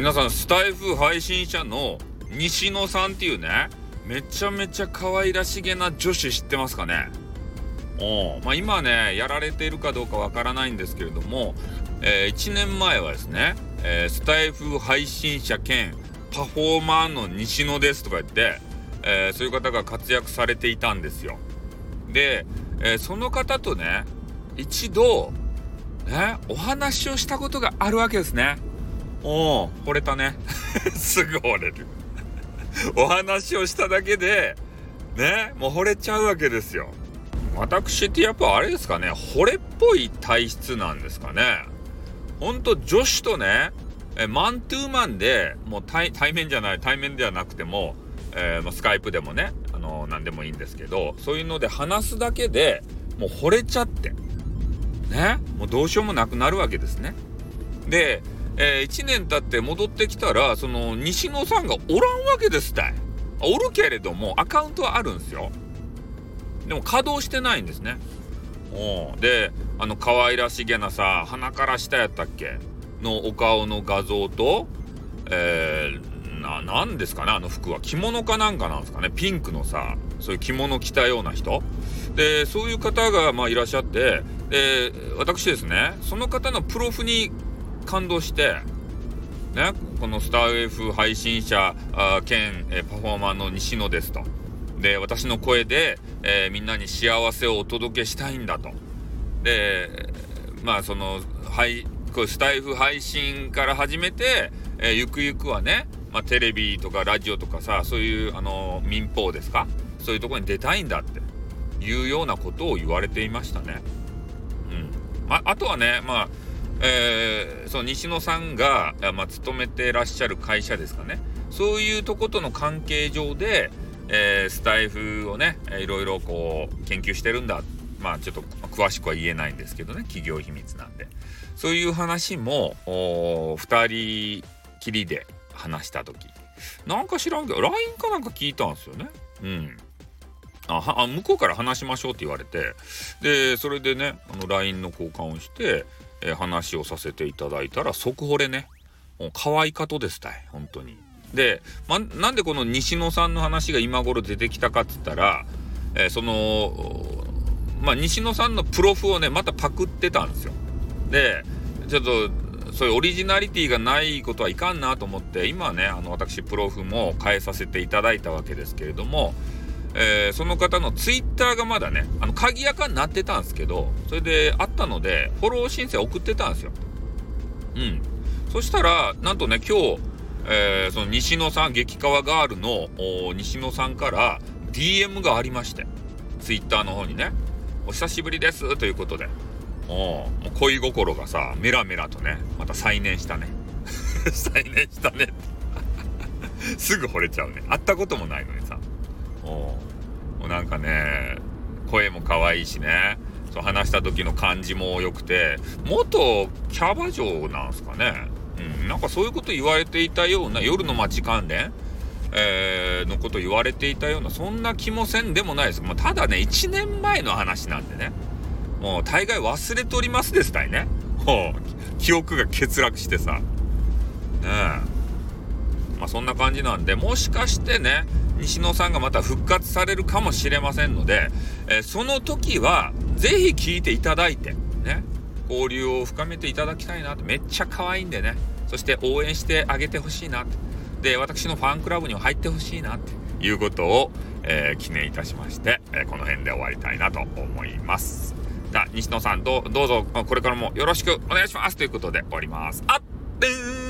皆さんスタイフ配信者の西野さんっていうねめちゃめちゃ可愛らしげな女子知ってますかね？おまあ、今ねやられているかどうかわからないんですけれども、えー、1年前はですね、えー、スタイフ配信者兼パフォーマーの西野ですとか言って、えー、そういう方が活躍されていたんですよ。で、えその方とね一度ねお話をしたことがあるわけですね。おお惚れたね。すぐ惚れる。お話をしただけでねもう惚れちゃうわけですよ。私ってやっぱあれですかね惚れっぽい体質なんですかね。ほんと女子とねえマントゥーマンでもう対面じゃない対面ではなくても、えー、スカイプでもねあの何でもいいんですけどそういうので話すだけでもう惚れちゃってねもうどうしようもなくなるわけですね。でえー、1年経って戻ってきたら、その、西野さんがおらんわけですたい。おるけれども、アカウントはあるんですよ。でも稼働してないんですね。おで、あの、可愛らしげなさ、鼻から下やったっけ？のお顔の画像と、えー、な、なんですかね、あの服は。着物かなんかなんですかね？ピンクのさ、そういう着物着たような人。で、そういう方が、まあ、いらっしゃって、で、私ですね、その方のプロフに感動して、ね、このスター F 配信者兼、えパフォーマーの西野ですと。で、私の声で、えー、みんなに幸せをお届けしたいんだと。で、まあその、はい、これスタイフ配信から始めて、えー、ゆくゆくはね、まあ、テレビとかラジオとかさ、そういう、あの、民放ですか？そういうとこに出たいんだっていうようなことを言われていましたね。うん。まあ、あとはね、まあ、えー、その西野さんが、まあ、勤めてらっしゃる会社ですかね。そういうとことの関係上で、えー、スタイフをねいろいろこう研究してるんだ。まあちょっと詳しくは言えないんですけどね。企業秘密なんで。そういう話も2人きりで話した時。なんか知らんけど LINE かなんか聞いたんですよね。うん。あ向こうから話しましょうって言われて。でそれでねあの LINE の交換をしてえー、話をさせていただいたら即惚れね。もう可愛かとですたい本当に。で、ま、なんでこの西野さんの話が今頃出てきたかっつったら、えー、そのまあ西野さんのプロフをねまたパクってたんですよ。でちょっとそういうオリジナリティがないことはいかんなと思って今ねあの私プロフも変えさせていただいたわけですけれどもえー、その方のツイッターがまだね、あの、鍵垢になってたんですけど、それであったので、フォロー申請送ってたんですよ。うん。そしたら、なんとね、今日、えー、その西野さん、激川ガールの西野さんから DM がありまして、ツイッターの方にね、お久しぶりですということで、おもう恋心がさ、メラメラとね、また再燃したね。再燃したね。すぐ惚れちゃうね。会ったこともないのにさ。もうなんかね声も可愛いしね。そう話した時の感じも良くて元キャバ嬢なんすかね、うん、なんかそういうこと言われていたような夜の街関連えー、のこと言われていたようなそんな気もせんでもないです、まあ、ただね1年前の話なんでね。もう大概忘れておりますですたいね。もう記憶が欠落してさ。ねえ。まあそんな感じなんでもしかしてね西野さんがまた復活されるかもしれませんので、えー、その時は是非聞いていただいてね交流を深めていただきたいなってめっちゃ可愛いんでね。そして応援してあげてほしいなって。で私のファンクラブにも入ってほしいなっていうことを、えー、記念いたしまして、えー、この辺で終わりたいなと思います。じゃあ西野さんどうぞこれからもよろしくお願いしますということで終わります。あっ